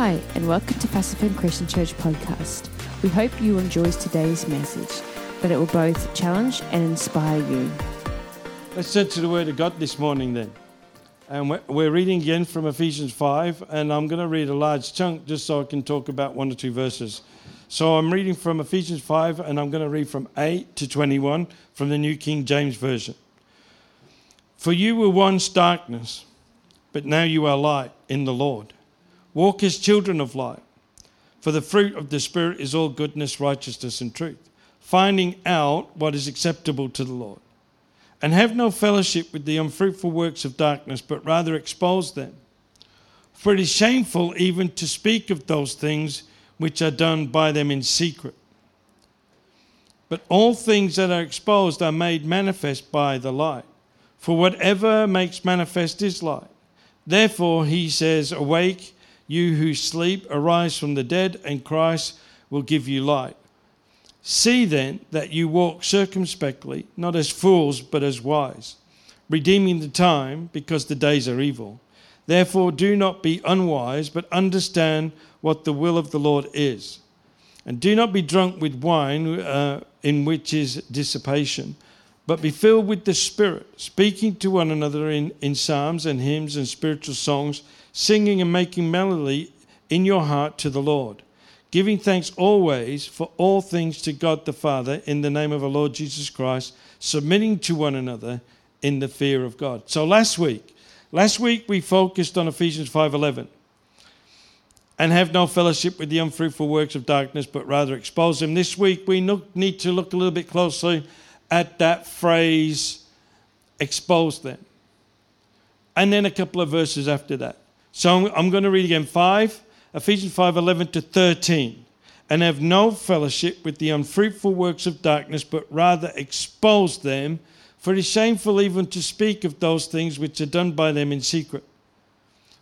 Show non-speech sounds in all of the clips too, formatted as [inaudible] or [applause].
Hi, and welcome to Fassifern Christian Church podcast. We hope you enjoy today's message, that it will both challenge and inspire you. Let's turn to the Word of God this morning then. And we're reading again from Ephesians 5, and I'm going to read a large chunk just so I can talk about one or two verses. So I'm reading from Ephesians 5, and I'm going to read from 8 to 21 from the New King James Version. For you were once darkness, but now you are light in the Lord. Walk as children of light. For the fruit of the Spirit is all goodness, righteousness, and truth, finding out what is acceptable to the Lord. And have no fellowship with the unfruitful works of darkness, but rather expose them. For it is shameful even to speak of those things which are done by them in secret. But all things that are exposed are made manifest by the light. For whatever makes manifest is light. Therefore, he says, Awake, you who sleep, arise from the dead, and Christ will give you light. See then that you walk circumspectly, not as fools, but as wise, redeeming the time, because the days are evil. Therefore, do not be unwise, but understand what the will of the Lord is. And do not be drunk with wine, uh, in which is dissipation, but be filled with the Spirit, speaking to one another in, in psalms and hymns and spiritual songs, singing and making melody in your heart to the Lord, giving thanks always for all things to God the Father in the name of our Lord Jesus Christ, submitting to one another in the fear of God. So last week, last week we focused on Ephesians 5:11 and have no fellowship with the unfruitful works of darkness, but rather expose them. This week, we look, need to look a little bit closely at that phrase, expose them. And then a couple of verses after that. So I'm, I'm going to read again 5, Ephesians 5 11 to 13. And have no fellowship with the unfruitful works of darkness, but rather expose them. For it is shameful even to speak of those things which are done by them in secret.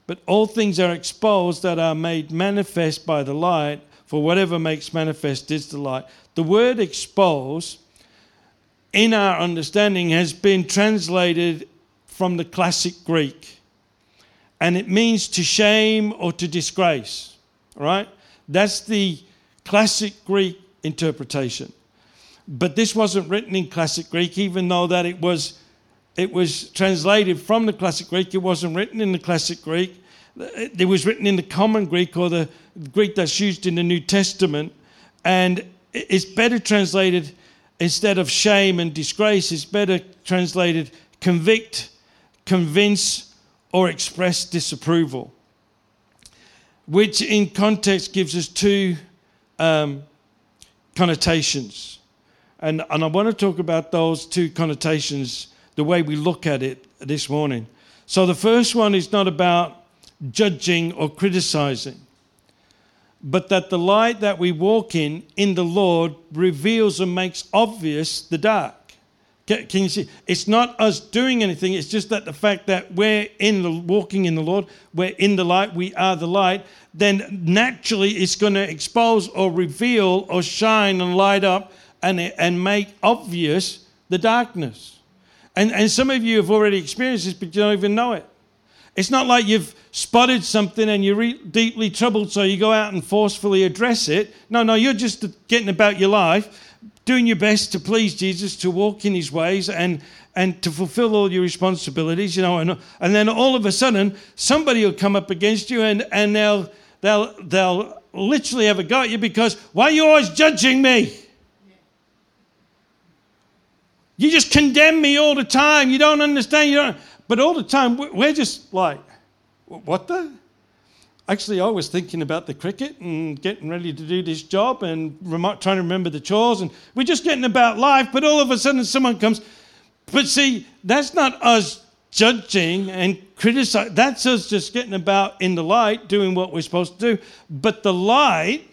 But all things are exposed that are made manifest by the light, for whatever makes manifest is the light. The word expose, in our understanding, has been translated from the classic Greek. And it means to shame or to disgrace. right? That's the classic Greek interpretation. But this wasn't written in classic Greek, even though that it was it was translated from the classic Greek. It wasn't written in the classic Greek. It was written in the common Greek or the Greek that's used in the New Testament. And it's better translated instead of shame and disgrace, it's better translated convict, convince, or express disapproval. Which in context gives us two um, connotations. And, and I want to talk about those two connotations the way we look at it this morning. So the first one is not about judging or criticizing, but that the light that we walk in, in the Lord, reveals and makes obvious the dark. Can, can you see? It's not us doing anything, it's just that the fact that we're in the walking in the Lord, we're in the light, we are the light, then naturally it's going to expose or reveal or shine and light up and, and make obvious the darkness. And, and some of you have already experienced this, but you don't even know it. It's not like you've spotted something and you're re- deeply troubled, so you go out and forcefully address it. No, no, you're just getting about your life, doing your best to please Jesus, to walk in his ways, and, and to fulfill all your responsibilities, you know. And, and then all of a sudden, somebody will come up against you and, and they'll, they'll, they'll literally have a go at you because, why are you always judging me? You just condemn me all the time. You don't understand. You don't. But all the time, we're just like, what the? Actually, I was thinking about the cricket and getting ready to do this job and trying to remember the chores, and we're just getting about life. But all of a sudden, someone comes. But see, that's not us judging and criticizing. That's us just getting about in the light, doing what we're supposed to do. But the light,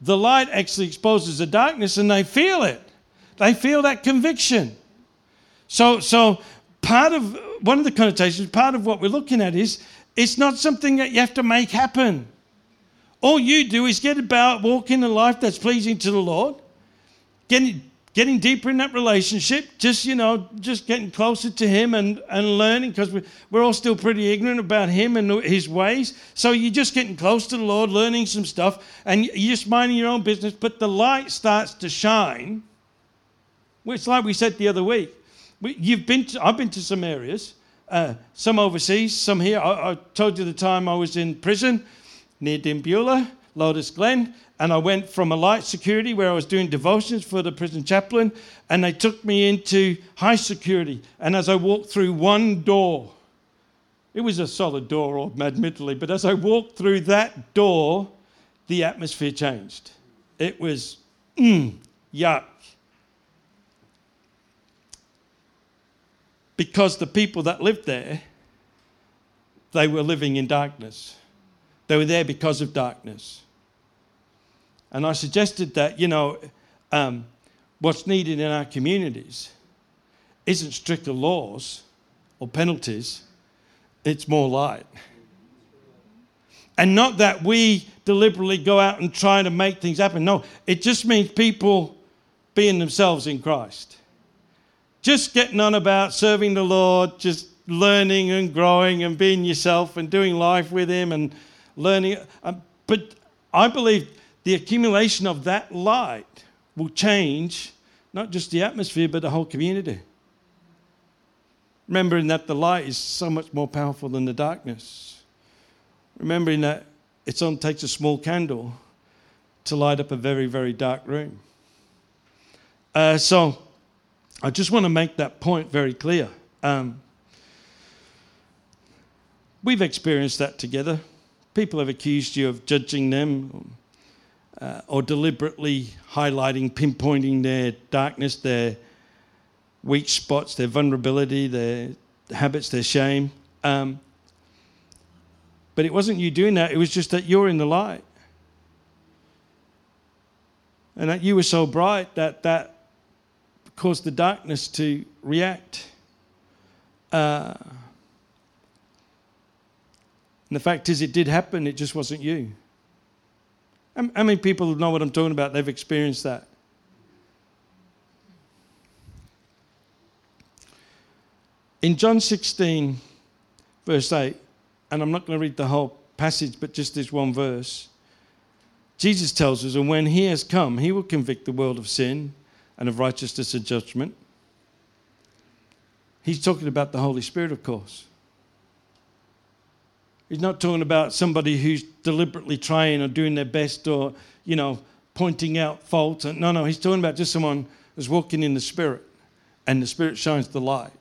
the light actually exposes the darkness, and they feel it. They feel that conviction. So, so part of one of the connotations, part of what we're looking at is it's not something that you have to make happen. All you do is get about walking a life that's pleasing to the Lord, getting, getting deeper in that relationship, just, you know, just getting closer to Him and, and learning because we're, all still pretty ignorant about Him and His ways. So you're just getting close to the Lord, learning some stuff, and you're just minding your own business, but the light starts to shine. It's like we said the other week. You've been to, I've been to some areas, uh, some overseas, some here. I, I, told you the time I was in prison near Dimbulah, Lotus Glen, and I went from a light security where I was doing devotions for the prison chaplain, and they took me into high security. And as I walked through one door, it was a solid door, admittedly, but as I walked through that door, the atmosphere changed. It was, mm, yuck. Because the people that lived there, they were living in darkness. They were there because of darkness. And I suggested that, you know, um, what's needed in our communities isn't stricter laws or penalties, it's more light. And not that we deliberately go out and try to make things happen. No, it just means people being themselves in Christ just getting on about serving the Lord, just learning and growing and being yourself and doing life with Him and learning. Um, but I believe the accumulation of that light will change not just the atmosphere, but the whole community. Remembering that the light is so much more powerful than the darkness. Remembering that it only takes a small candle to light up a very, very dark room. Uh, so, I just want to make that point very clear. Um, we've experienced that together. People have accused you of judging them uh, or deliberately highlighting, pinpointing their darkness, their weak spots, their vulnerability, their habits, their shame. Um, but it wasn't you doing that, it was just that you're in the light. And that you were so bright that that caused the darkness to react. Uh, and the fact is, it did happen, it just wasn't you. How many people know what I'm talking about? They've experienced that. In John 16, verse 8, and I'm not going to read the whole passage, but just this one verse, Jesus tells us, And when he has come, he will convict the world of sin and of righteousness and judgment. He's talking about the Holy Spirit, of course. He's not talking about somebody who's deliberately trying or doing their best or, you know, pointing out faults. No, no, he's talking about just someone who's walking in the Spirit and the Spirit shines the light.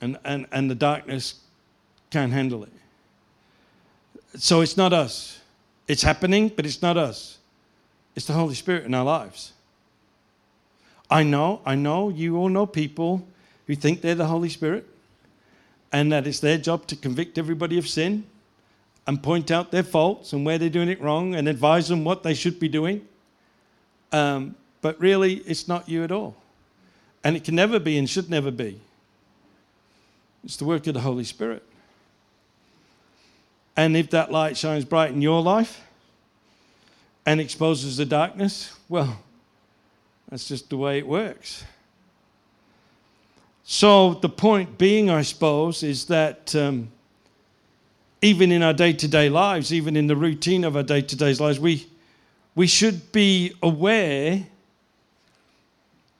And, and, and the darkness can't handle it. So it's not us. It's happening, but it's not us. It's the Holy Spirit in our lives. I know, I know, you all know people who think they're the Holy Spirit and that it's their job to convict everybody of sin and point out their faults and where they're doing it wrong and advise them what they should be doing. Um, but really, it's not you at all. And it can never be and should never be. It's the work of the Holy Spirit. And if that light shines bright in your life and exposes the darkness, well, that's just the way it works. So, the point being, I suppose, is that um, even in our day to day lives, even in the routine of our day to day lives, we, we should be aware.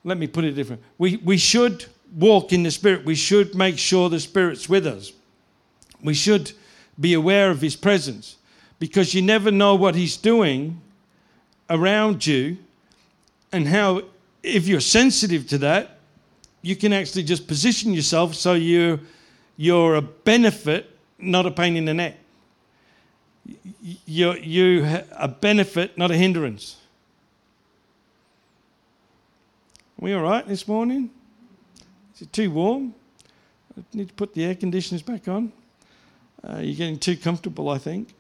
Let me put it different. We, we should walk in the Spirit. We should make sure the Spirit's with us. We should be aware of His presence because you never know what He's doing around you and how, if you're sensitive to that, you can actually just position yourself so you, you're a benefit, not a pain in the neck. You're, you a benefit, not a hindrance. Are we all right this morning? Is it too warm? I need to put the air conditioners back on. Uh, you're getting too comfortable, I think.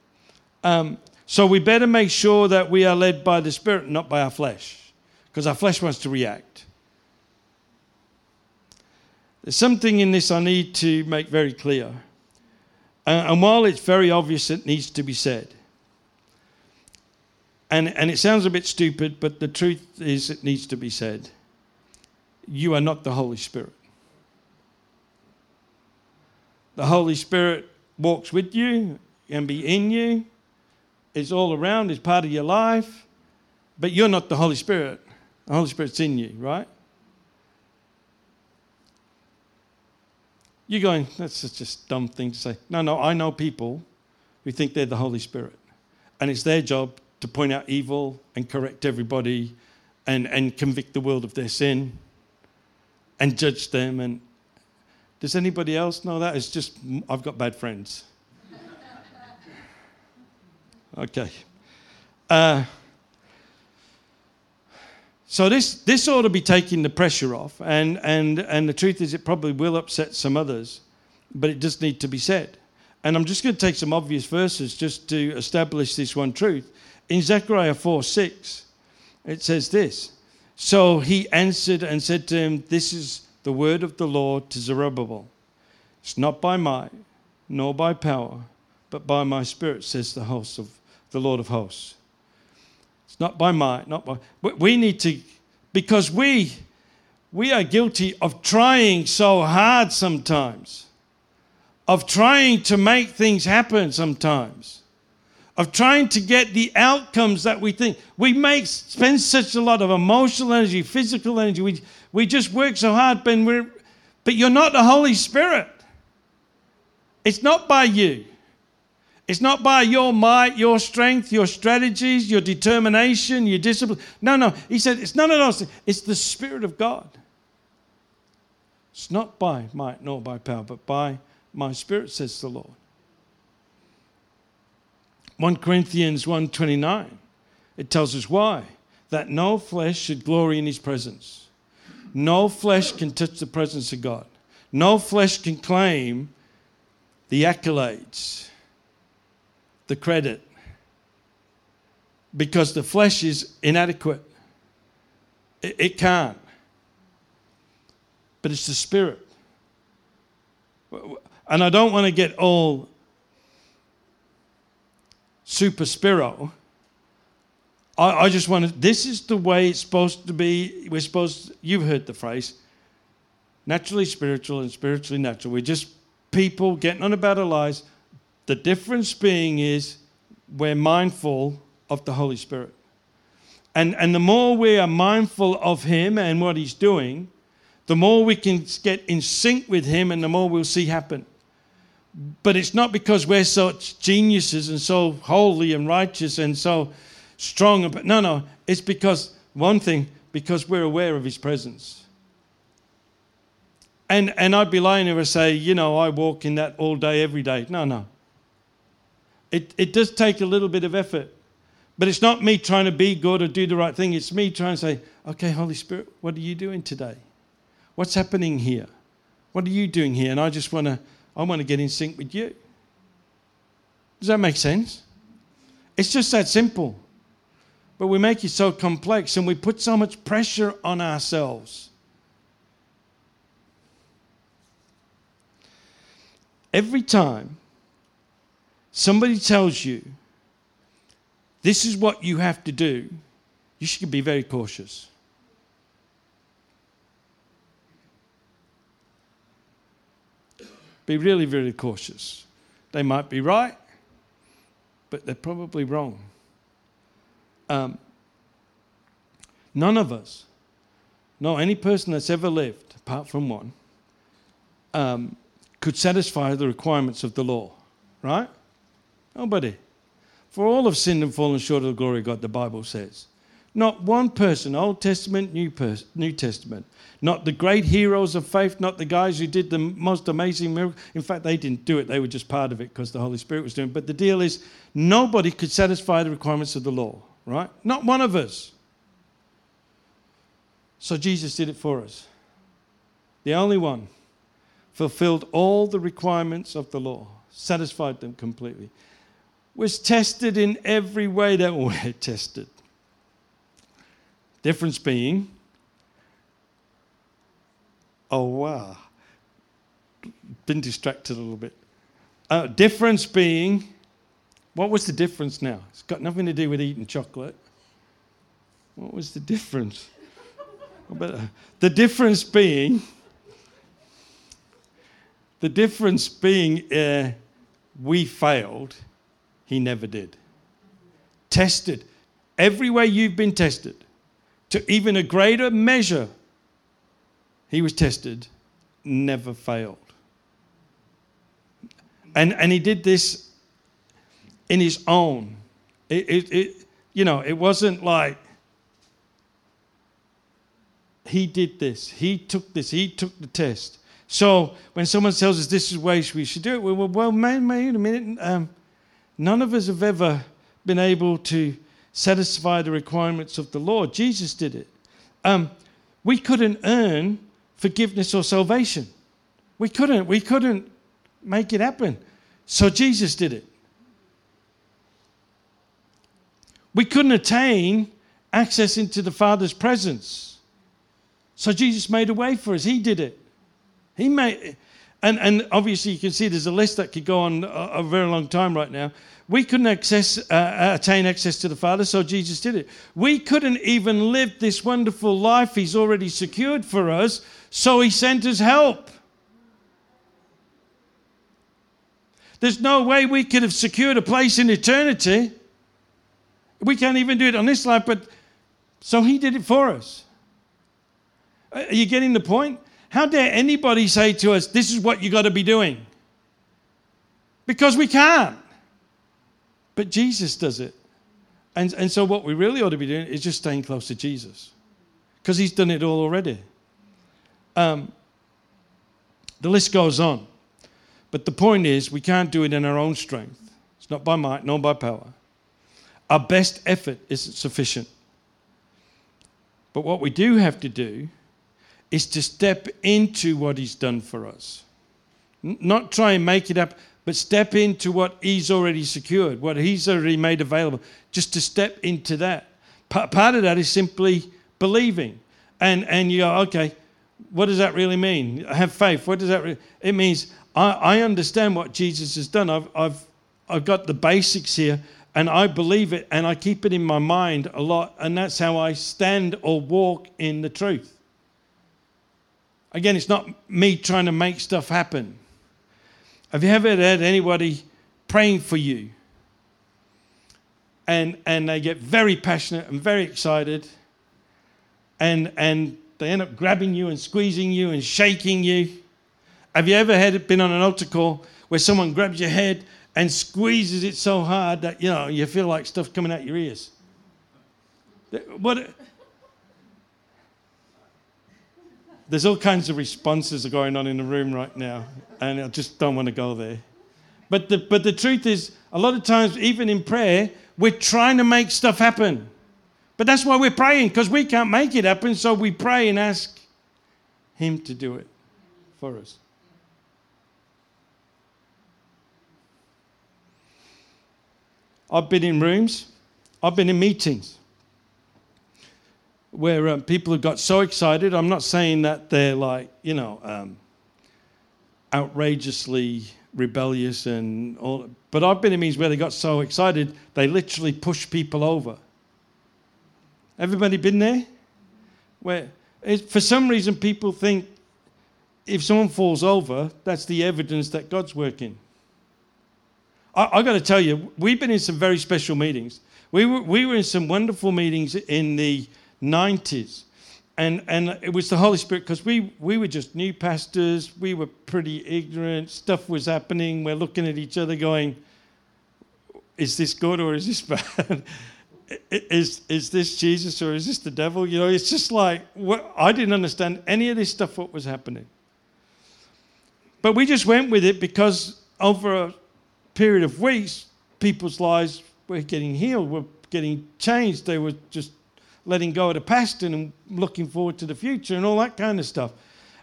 Um, so we better make sure that we are led by the Spirit, not by our flesh because our flesh wants to react. There's something in this I need to make very clear. And while it's very obvious, it needs to be said. And, and it sounds a bit stupid, but the truth is, it needs to be said. You are not the Holy Spirit. The Holy Spirit walks with you and be in you, is all around, is part of your life, but you're not the Holy Spirit. The Holy Spirit's in you, right? You're going, that's just a dumb thing to say. No, no, I know people who think they're the Holy Spirit. And it's their job to point out evil and correct everybody and, and convict the world of their sin and judge them. And does anybody else know that? It's just, I've got bad friends. [laughs] okay. Uh, so this, this ought to be taking the pressure off, and, and, and the truth is it probably will upset some others, but it does need to be said. And I'm just going to take some obvious verses just to establish this one truth. In Zechariah 4 6, it says this So he answered and said to him, This is the word of the Lord to Zerubbabel. It's not by might, nor by power, but by my spirit, says the host of the Lord of hosts. It's not by might, not by. We need to, because we, we are guilty of trying so hard sometimes, of trying to make things happen sometimes, of trying to get the outcomes that we think. We make spend such a lot of emotional energy, physical energy. We, we just work so hard, but, we're, but you're not the Holy Spirit. It's not by you. It's not by your might, your strength, your strategies, your determination, your discipline. No, no. He said it's none of those. It's the Spirit of God. It's not by might nor by power, but by my Spirit, says the Lord. 1 Corinthians 1.29, it tells us why. That no flesh should glory in his presence. No flesh can touch the presence of God. No flesh can claim the accolades the credit because the flesh is inadequate. It, it can't. But it's the spirit. And I don't want to get all super spiro. I, I just want to, this is the way it's supposed to be. We're supposed, to, you've heard the phrase, naturally spiritual and spiritually natural. We're just people getting on about our lives the difference being is we're mindful of the Holy Spirit. And, and the more we are mindful of Him and what He's doing, the more we can get in sync with Him and the more we'll see happen. But it's not because we're such geniuses and so holy and righteous and so strong. But no, no, it's because, one thing, because we're aware of His presence. And, and I'd be lying if I say, you know, I walk in that all day, every day. No, no. It, it does take a little bit of effort. But it's not me trying to be good or do the right thing. It's me trying to say, okay, Holy Spirit, what are you doing today? What's happening here? What are you doing here? And I just want to, I want to get in sync with you. Does that make sense? It's just that simple. But we make it so complex and we put so much pressure on ourselves. Every time somebody tells you this is what you have to do, you should be very cautious. Be really, really cautious. They might be right, but they're probably wrong. Um, none of us, no, any person that's ever lived, apart from one, um, could satisfy the requirements of the law, right? Nobody. For all have sinned and fallen short of the glory of God, the Bible says. Not one person, Old Testament, New, Pers- New Testament. Not the great heroes of faith, not the guys who did the most amazing miracles. In fact, they didn't do it, they were just part of it because the Holy Spirit was doing it. But the deal is, nobody could satisfy the requirements of the law, right? Not one of us. So Jesus did it for us. The only one fulfilled all the requirements of the law, satisfied them completely was tested in every way that [laughs] we're tested. Difference being, oh wow, been distracted a little bit. Uh, difference being, What was the difference now? It's got nothing to do with eating chocolate. What was the difference? [laughs] But, uh, the difference being, the difference being, uh, we failed, he never did. Tested. Every way you've been tested, to even a greater measure, he was tested, never failed. And, and he did this in his own. It, it, it, you know, it wasn't like he did this, he took this, he took the test. So when someone tells us this is the way we should do it, we well, well, man, wait a minute. Um, none of us have ever been able to satisfy the requirements of the Lord. Jesus did it. Um, we couldn't earn forgiveness or salvation. We couldn't. We couldn't make it happen. So Jesus did it. We couldn't attain access into the Father's presence. So Jesus made a way for us. He did it. He made, and, and obviously you can see there's a list that could go on a, a very long time right now. We couldn't access, uh, uh, attain access to the Father, so Jesus did it. We couldn't even live this wonderful life He's already secured for us, so He sent us help. There's no way we could have secured a place in eternity. We can't even do it on this life, but so He did it for us. Are you getting the point? How dare anybody say to us, this is what you got to be doing? Because we can't. But Jesus does it. And, and so, what we really ought to be doing is just staying close to Jesus because he's done it all already. Um, the list goes on. But the point is, we can't do it in our own strength. It's not by might, nor by power. Our best effort isn't sufficient. But what we do have to do is to step into what He's done for us. Not try and make it up, but step into what He's already secured, what He's already made available, just to step into that. Part of that is simply believing. And, and you go, okay, what does that really mean? Have faith. What does that It means I, I understand what Jesus has done. I've, I've, I've got the basics here and I believe it and I keep it in my mind a lot. And that's how I stand or walk in the truth. Again, it's not me trying to make stuff happen. Have you ever had anybody praying for you? And, and they get very passionate and very excited, and, and they end up grabbing you and squeezing you and shaking you. Have you ever had been on an altar call where someone grabs your head and squeezes it so hard that you know you feel like stuff coming out your ears? What? There's all kinds of responses going on in the room right now, and I just don't want to go there. But the, but the truth is, a lot of times, even in prayer, we're trying to make stuff happen. But that's why we're praying, because we can't make it happen, so we pray and ask Him to do it for us. I've been in rooms, I've been in meetings where um, people have got so excited. I'm not saying that they're like, you know, um, outrageously rebellious and all, but I've been in meetings where they got so excited they literally push people over. Everybody been there? Where for some reason people think if someone falls over, that's the evidence that God's working. I, have got to tell you, we've been in some very special meetings. We were, we were in some wonderful meetings in the 90s. And, and it was the Holy Spirit because we, we were just new pastors. We were pretty ignorant. Stuff was happening. We're looking at each other going, is this good or is this [laughs] bad? is, is this Jesus or is this the devil? You know, it's just like, what, I didn't understand any of this stuff, what was happening. But we just went with it because over a period of weeks, people's lives were getting healed, were getting changed. They were just letting go of the past and looking forward to the future and all that kind of stuff.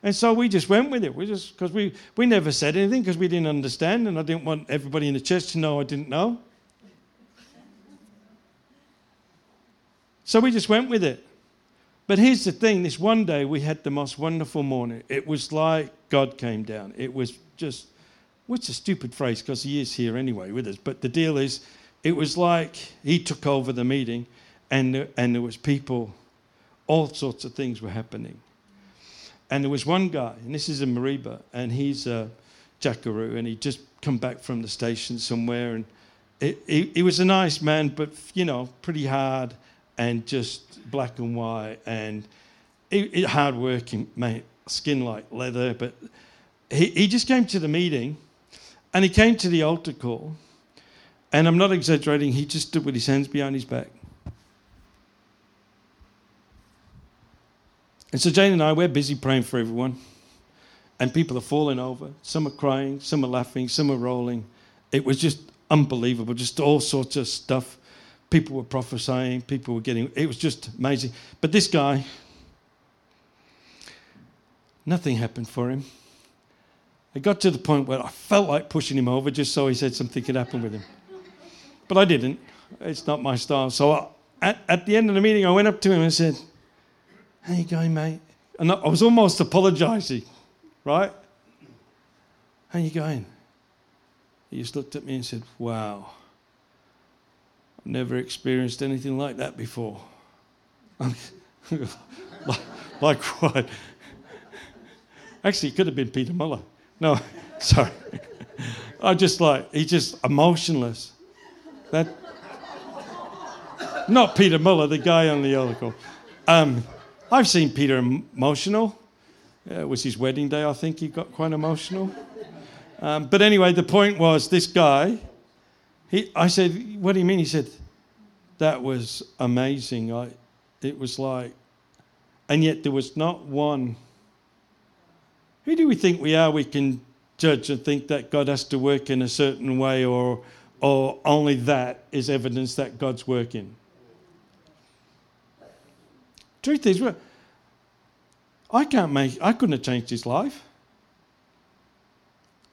And so we just went with it. We just because we we never said anything because we didn't understand, and I didn't want everybody in the church to know I didn't know. So we just went with it. But here's the thing: this one day we had the most wonderful morning. It was like God came down. It was just, which a stupid phrase because He is here anyway with us. But the deal is, it was like he took over the meeting, and and there was people, all sorts of things were happening. And there was one guy, and this is in Mareeba, and he's a Jackaroo, and he just come back from the station somewhere, and he, he was a nice man, but you know, pretty hard and just black and white and it, hard working, mate, skin like leather. But he, he just came to the meeting and he came to the altar call. And I'm not exaggerating, he just stood with his hands behind his back. And so Jane and I, we're busy praying for everyone. And people are falling over. Some are crying, some are laughing, some are rolling. It was just unbelievable, just all sorts of stuff. People were prophesying, people were getting, it was just amazing. But this guy, nothing happened for him. It got to the point where I felt like pushing him over just so he said something could happen with him. But I didn't. It's not my style. So I, at, at the end of the meeting, I went up to him and said, How you going, mate? And I was almost apologizing, right? How you going? He just looked at me and said, Wow, I've never experienced anything like that before. [laughs] like, like what? Actually, it could have been Peter Muller. No, [laughs] sorry. I just like, he's just emotionless. That, not Peter Muller, the guy on the article. Um, I've seen Peter emotional. it was his wedding day, I think he got quite emotional. Um, but anyway, the point was this guy, he, I said, What do you mean? He said, That was amazing. I, it was like, and yet there was not one. Who do we think we are? We can judge and think that God has to work in a certain way, or, or only that is evidence that God's working. Truth is, I can't make, I couldn't have changed his life.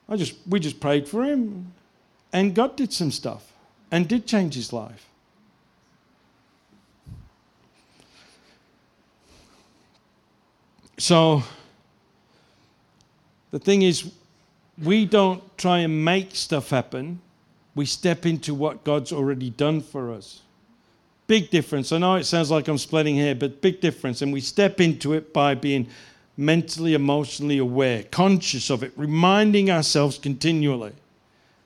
I just, we just prayed for him, and God did some stuff and did change his life. So, the thing is, we don't try and make stuff happen. We step into what God's already done for us. Big difference. I know it sounds like I'm splitting hair, but big difference. And we step into it by being mentally, emotionally aware, conscious of it, reminding ourselves continually.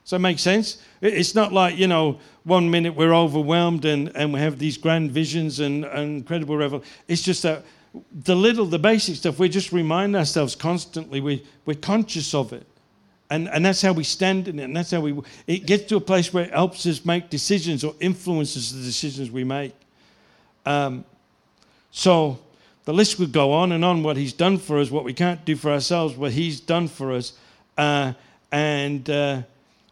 Does that make sense? It's not like, you know, one minute we're overwhelmed and, and we have these grand visions and, and incredible revel. It's just that the little, the basic stuff, we just remind ourselves constantly, we, we're conscious of it. And, and that's how we stand in it. And that's how we, it gets to a place where it helps us make decisions or influences the decisions we make. Um, so, the list would go on and on what he's done for us, what we can't do for ourselves, what he's done for us. Uh, and uh,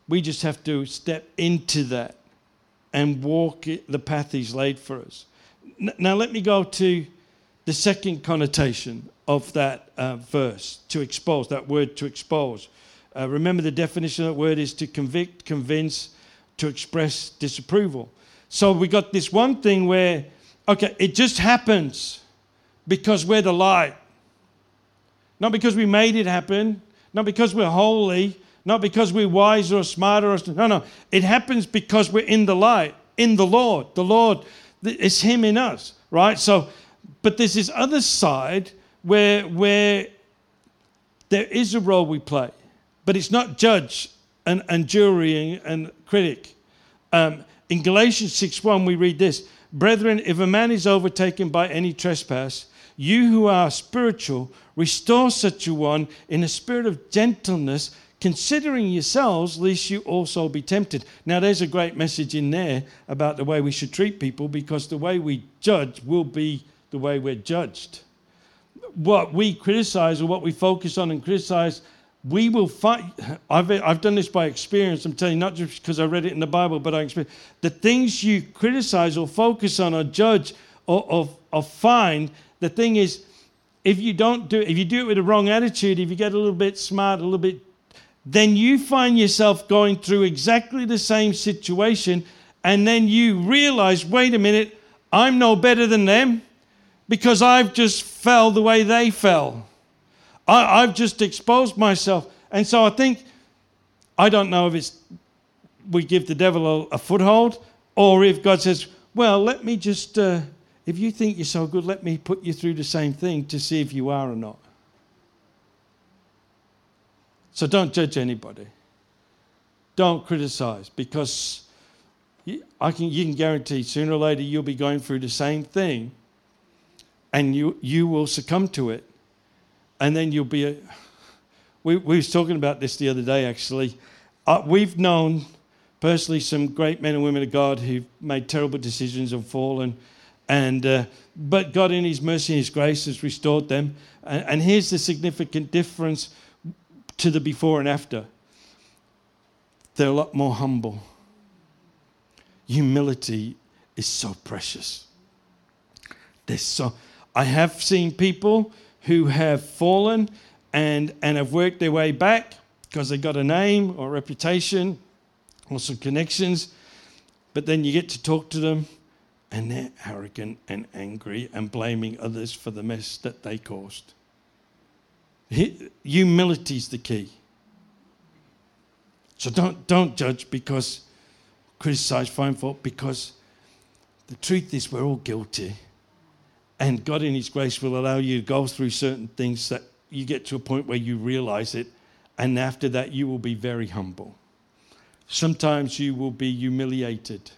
we just have to step into that and walk the path he's laid for us. Now, let me go to the second connotation of that uh, verse to expose, that word to expose. Uh, remember, the definition of that word is to convict, convince, to express disapproval. So we got this one thing where, okay, it just happens because we're the light. Not because we made it happen, not because we're holy, not because we're wiser or smarter. Or, no, no. It happens because we're in the light, in the Lord. The Lord, it's Him in us, right? So, but there's this other side where, where there is a role we play, but it's not judge and, and jury and, and critic. Um, in Galatians 6:1, we read this Brethren, if a man is overtaken by any trespass, you who are spiritual, restore such a one in a spirit of gentleness, considering yourselves, lest you also be tempted. Now, there's a great message in there about the way we should treat people because the way we judge will be the way we're judged. What we criticize or what we focus on and criticize, we will find. I've, I've done this by experience. I'm telling you, not just because I read it in the Bible, but I experience the things you criticize or focus on or judge or, or, or find the thing is, if you don't do it, if you do it with the wrong attitude, if you get a little bit smart, a little bit, then you find yourself going through exactly the same situation, and then you realize, wait a minute, I'm no better than them because I've just fell the way they fell. I, have just exposed myself. And so I think, I don't know if it's we give the devil a, a foothold, or if God says, well, let me just, uh, if you think you're so good, let me put you through the same thing to see if you are or not. So don't judge anybody. Don't criticize because I can, you can guarantee sooner or later you'll be going through the same thing and you, you will succumb to it. And then you'll be. A, we, we was talking about this the other day, actually. Uh, we've known personally some great men and women of God who've made terrible decisions and fallen. And, uh, but God, in His mercy and His grace, has restored them. And, and here's the significant difference to the before and after they're a lot more humble. Humility is so precious. There's so I have seen people who have fallen and, and have worked their way back because they got a name or a reputation or some connections. But then you get to talk to them and they're arrogant and angry and blaming others for the mess that they caused. Humility is the key. So don't, don't judge because, criticize, find fault, because the truth is we're all guilty. And God, in His grace, will allow you to go through certain things that you get to a point where you realize it. And after that, you will be very humble. Sometimes you will be humiliated,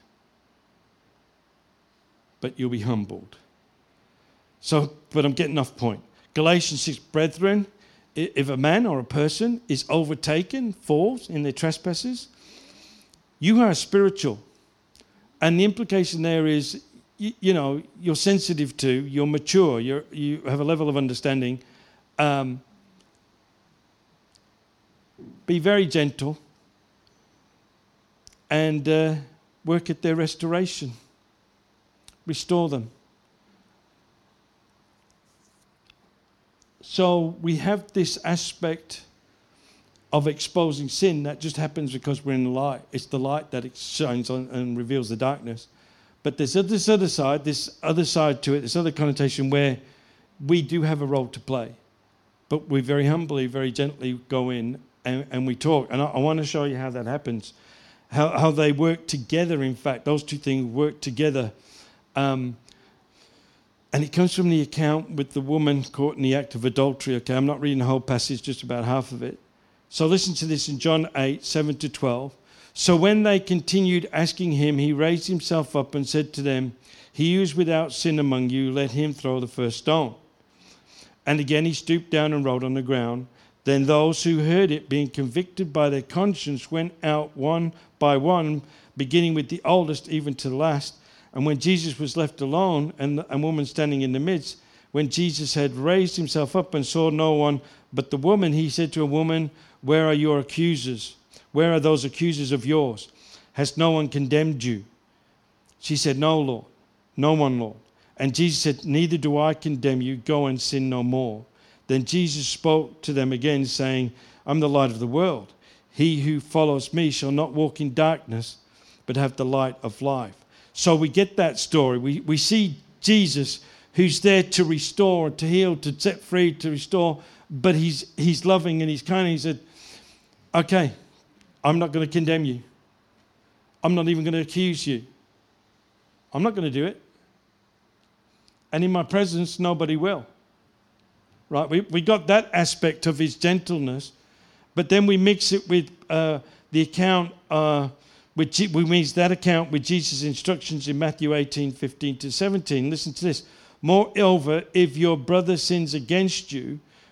but you'll be humbled. So, but I'm getting off point. Galatians 6, brethren, if a man or a person is overtaken, falls in their trespasses, you are spiritual. And the implication there is, you, you know, you're sensitive to, you're mature, you're, you have a level of understanding. Um, be very gentle and uh, work at their restoration. Restore them. So we have this aspect of exposing sin that just happens because we're in the light. It's the light that shines on and reveals the darkness. But there's this other side, this other side to it, this other connotation where we do have a role to play. But we very humbly, very gently go in and, and we talk. And I, I want to show you how that happens, how, how they work together, in fact. Those two things work together. Um, and it comes from the account with the woman caught in the act of adultery. Okay, I'm not reading the whole passage, just about half of it. So listen to this in John 8, 7 to 12. So when they continued asking him, he raised himself up and said to them, He who is without sin among you, let him throw the first stone. And again he stooped down and wrote on the ground. Then those who heard it, being convicted by their conscience, went out one by one, beginning with the oldest even to the last. And when Jesus was left alone and a woman standing in the midst, when Jesus had raised himself up and saw no one but the woman, he said to a woman, Where are your accusers? Where are those accusers of yours? Has no one condemned you? She said, No, Lord, no one, Lord. And Jesus said, Neither do I condemn you. Go and sin no more. Then Jesus spoke to them again, saying, I'm the light of the world. He who follows me shall not walk in darkness, but have the light of life. So we get that story. We, we see Jesus who's there to restore, to heal, to set free, to restore, but he's, he's loving and he's kind. He said, Okay, I'm not going to condemn you. I'm not even going to accuse you. I'm not going to do it. And in my presence, nobody will. Right? We, we got that aspect of his gentleness, but then we mix it with uh, the account. Uh, which means that account with Jesus' instructions in Matthew 18, 15 to 17. Listen to this. Moreover, if your brother sins against you,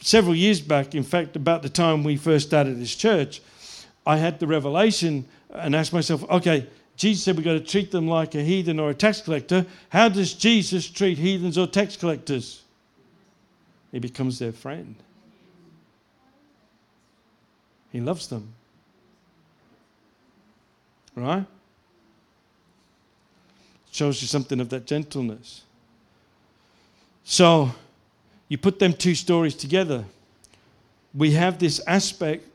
Several years back, in fact, about the time we first started this church, I had the revelation and asked myself, okay, Jesus said we've got to treat them like a heathen or a tax collector. How does Jesus treat heathens or tax collectors? He becomes their friend. He loves them. Right? shows you something of that gentleness. So you put them two stories together. We have this aspect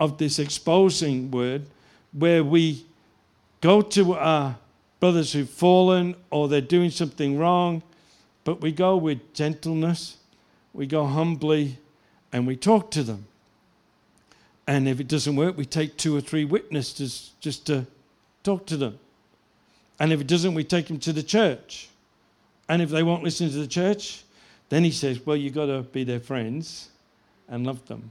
of this exposing word where we go to our brothers who've fallen or they're doing something wrong, but we go with gentleness, we go humbly, and we talk to them. And if it doesn't work, we take two or three witnesses just to talk to them. And if it doesn't, we take them to the church. And if they won't listen to the church, then he says, Well, you've got to be their friends and love them.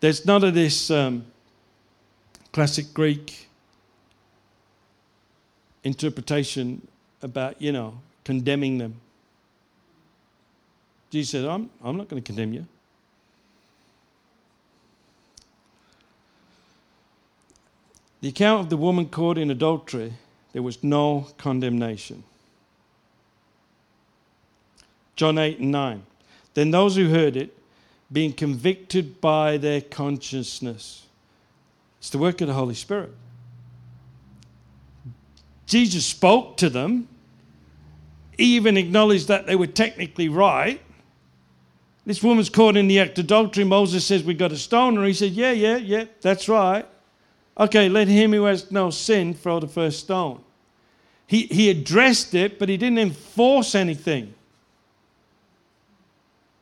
There's none of this um, classic Greek interpretation about, you know, condemning them. Jesus said, I'm, I'm not going to condemn you. The account of the woman caught in adultery, there was no condemnation. John 8 and 9. Then those who heard it, being convicted by their consciousness. It's the work of the Holy Spirit. Jesus spoke to them, even acknowledged that they were technically right. This woman's caught in the act of adultery. Moses says, We've got to stone her. He said, Yeah, yeah, yeah, that's right. Okay, let him who has no sin throw the first stone. He, he addressed it, but he didn't enforce anything.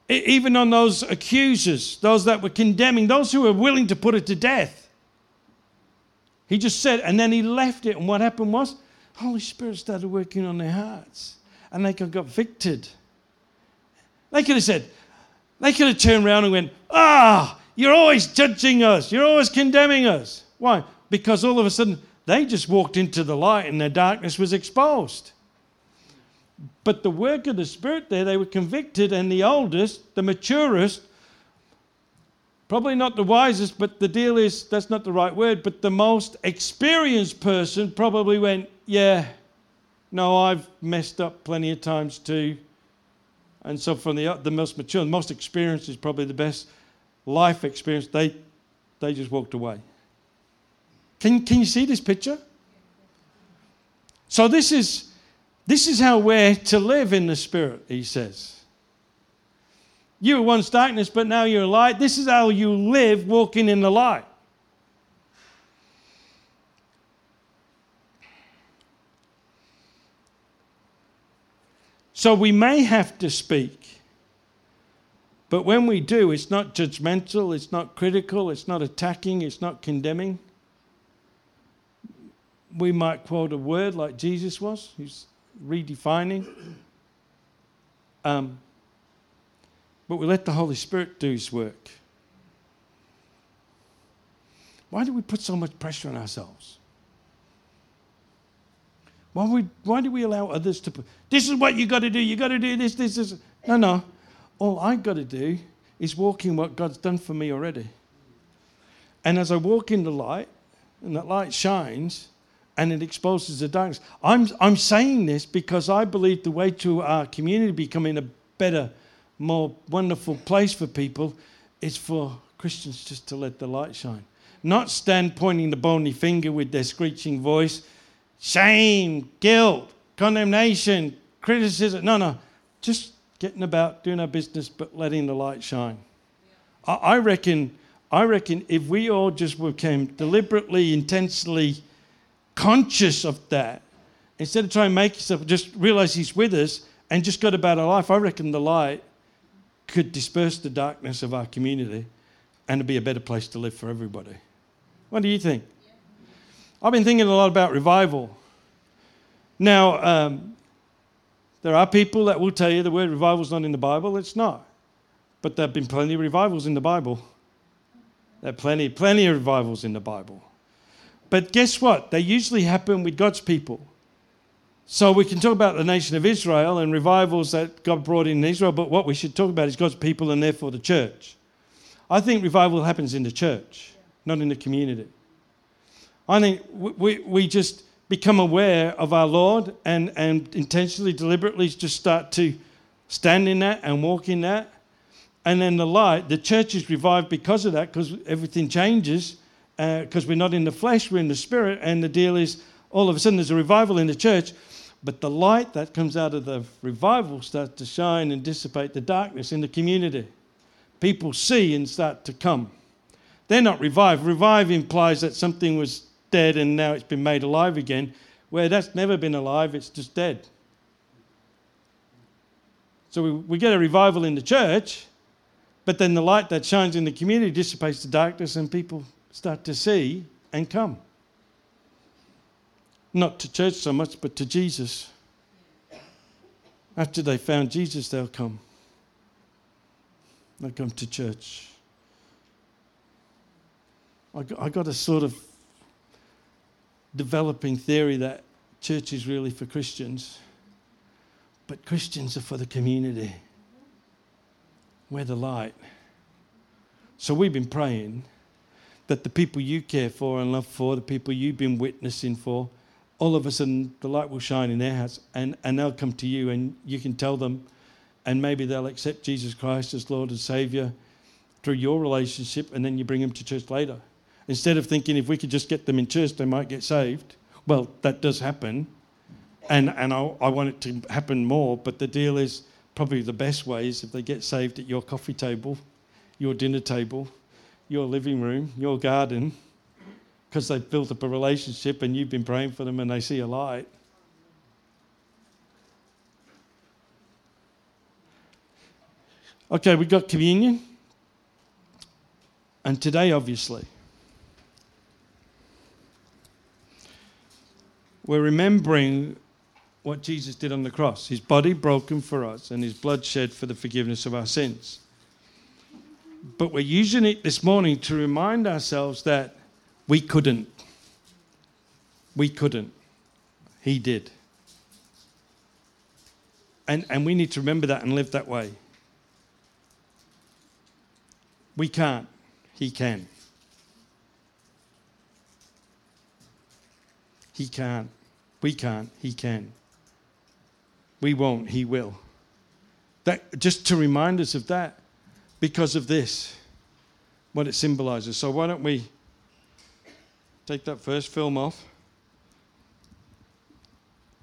Even on those accusers, those that were condemning, those who were willing to put it to death. He just said, and then he left it. And what happened was, Holy Spirit started working on their hearts. And they could have got victored. They could have said, they could have turned around and went, Ah, you're always judging us. You're always condemning us. Why? Because all of a sudden they just walked into the light and their darkness was exposed. But the work of the Spirit there, they were convicted, and the oldest, the maturest, probably not the wisest, but the deal is that's not the right word, but the most experienced person probably went, Yeah, no, I've messed up plenty of times too. And so, from the, the most mature, the most experienced is probably the best life experience, they, they just walked away. Can, can you see this picture? So this is, this is how we're to live in the Spirit, he says. You were once darkness, but now you're light. This is how you live walking in the light. So we may have to speak, but when we do, it's not judgmental, it's not critical, it's not attacking, it's not condemning we might quote a word like Jesus was, he's redefining. Um, but we let the Holy Spirit do his work. Why do we put so much pressure on ourselves? Why, we, why do we allow others to put, this is what you got to do, you got to do this, this, this? No, no. All I got to do is walk in what God's done for me already. And as I walk in the light, and that light shines, and it exposes the darkness. I'm, I'm saying this because I believe the way to our community becoming a better, more wonderful place for people is for Christians just to let the light shine. Not stand pointing the bony finger with their screeching voice, shame, guilt, condemnation, criticism. No, no. Just getting about, doing our business, but letting the light shine. I, I reckon, I reckon if we all just became deliberately, intensely conscious of that, instead of trying to make yourself just realize He's with us and just got about our life, I reckon the light could disperse the darkness of our community and it'd be a better place to live for everybody. What do you think? I've been thinking a lot about revival. Now, um, there are people that will tell you the word revival is not in the Bible. It's not. But there have been plenty of revivals in the Bible. There are plenty, plenty of revivals in the Bible. But guess what? They usually happen with God's people. So we can talk about the nation of Israel and revivals that God brought in Israel, but what we should talk about is God's people and therefore the church. I think revival happens in the church, not in the community. I think we, we just become aware of our Lord and, and intentionally, deliberately just start to stand in that and walk in that. And then the light, the church is revived because of that, because everything changes, because uh, we're not in the flesh, we're in the spirit. And the deal is, all of a sudden, there's a revival in the church, but the light that comes out of the revival starts to shine and dissipate the darkness in the community. People see and start to come. They're not revived. Revive implies that something was dead and now it's been made alive again, where that's never been alive, it's just dead. So we, we get a revival in the church, but then the light that shines in the community dissipates the darkness and people start to see and come. Not to church so much, but to Jesus. After they found Jesus, they'll come. They'll come to church. I got, I got a sort of developing theory that church is really for Christians, but Christians are for the community. We're the light. So we've been praying that the people you care for and love for, the people you've been witnessing for, all of a sudden the light will shine in their hearts and, and they'll come to you and you can tell them and maybe they'll accept Jesus Christ as Lord and Savior through your relationship and then you bring them to church later. Instead of thinking if we could just get them in church, they might get saved. Well, that does happen. And, and I, I want it to happen more, but the deal is probably the best way is if they get saved at your coffee table, your dinner table, your living room, your garden, because they've built up a relationship and you've been praying for them and they see a light. Okay, we've got communion. And today, obviously, we're remembering what Jesus did on the cross his body broken for us and his blood shed for the forgiveness of our sins. But we're using it this morning to remind ourselves that we couldn't. We couldn't. He did. And, and we need to remember that and live that way. We can't. He can. He can't. We can't. He can. We won't. He will. That, just to remind us of that because of this, what it symbolizes. So, why don't we take that first film off?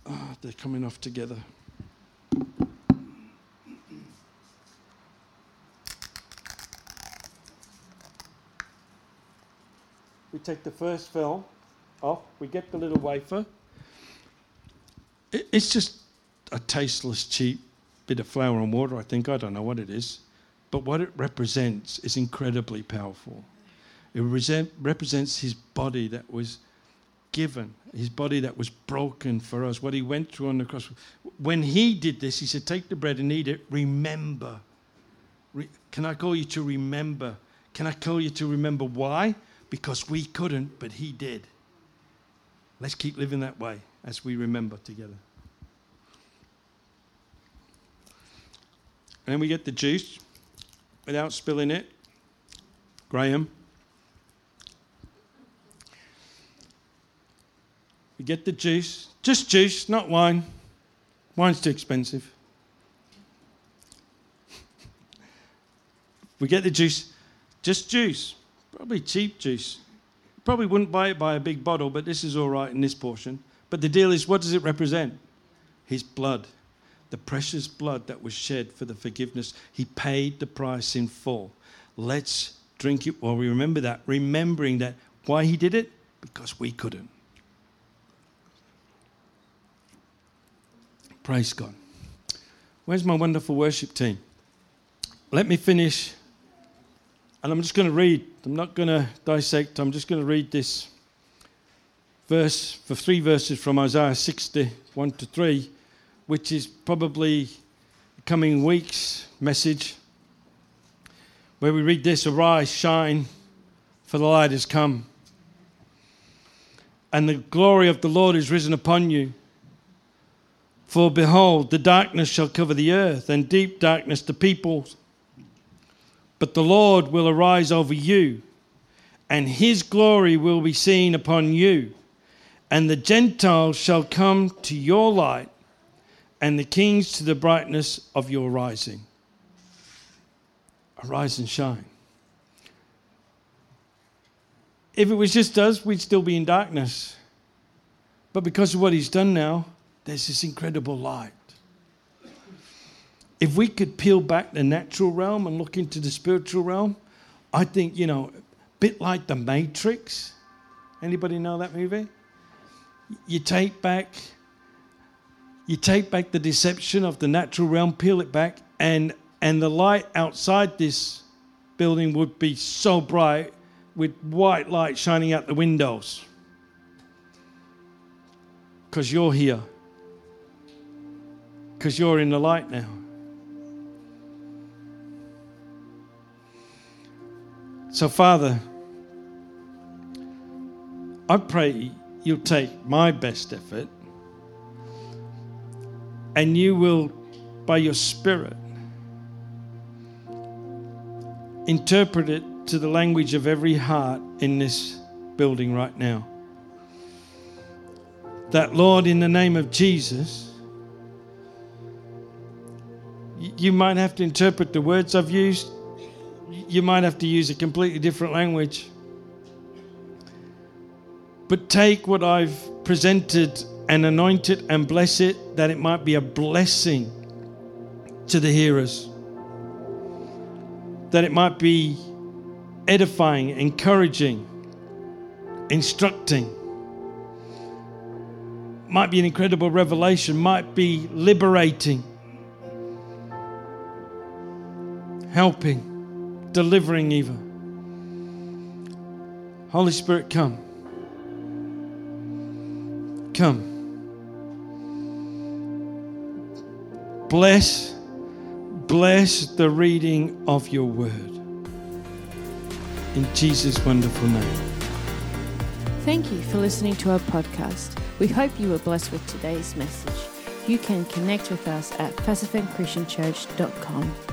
Oh, they're coming off together. We take the first film off, we get the little wafer. It's just a tasteless, cheap bit of flour and water, I think. I don't know what it is. But what it represents is incredibly powerful. It represents his body that was given, his body that was broken for us, what he went through on the cross. When he did this, he said, Take the bread and eat it. Remember. Re- Can I call you to remember? Can I call you to remember why? Because we couldn't, but he did. Let's keep living that way as we remember together. And then we get the juice without spilling it. Graham. We get the juice, just juice, not wine. Wine's too expensive. we get the juice, just juice, probably cheap juice. Probably wouldn't buy it by a big bottle, but this is all right in this portion. But the deal is, what does it represent? His blood the precious blood that was shed for the forgiveness. He paid the price in full. Let's drink it while we remember that, remembering that why he did it? Because we couldn't. Praise God. Where's my wonderful worship team? Let me finish. And I'm just going to read. I'm not going to dissect. I'm just going to read this verse for three verses from Isaiah 60, 1 to 3 which is probably coming week's message, where we read this Arise, shine, for the light has come, and the glory of the Lord is risen upon you. For behold, the darkness shall cover the earth, and deep darkness the peoples. But the Lord will arise over you, and his glory will be seen upon you. And the Gentiles shall come to your light, and the kings to the brightness of your rising. Arise and shine. If it was just us, we'd still be in darkness. But because of what he's done now, there's this incredible light. If we could peel back the natural realm and look into the spiritual realm, I think, you know, a bit like the Matrix. Anybody know that movie? You take back you take back the deception of the natural realm, peel it back, and and the light outside this building would be so bright with white light shining out the windows. Because you're here. Because you're in the light now. So, Father, I pray you'll take my best effort and you will, by your Spirit, interpret it to the language of every heart in this building right now. That, Lord, in the name of Jesus, you might have to interpret the words I've used. You might have to use a completely different language. But take what I've presented and anoint it and bless it that it might be a blessing to the hearers. That it might be edifying, encouraging, instructing. Might be an incredible revelation, might be liberating, helping, delivering, even. Holy Spirit, come. Come. Bless, bless the reading of your word. In Jesus' wonderful name. Thank you for listening to our podcast. We hope you were blessed with today's message. You can connect with us at pacificchristianchurch.com.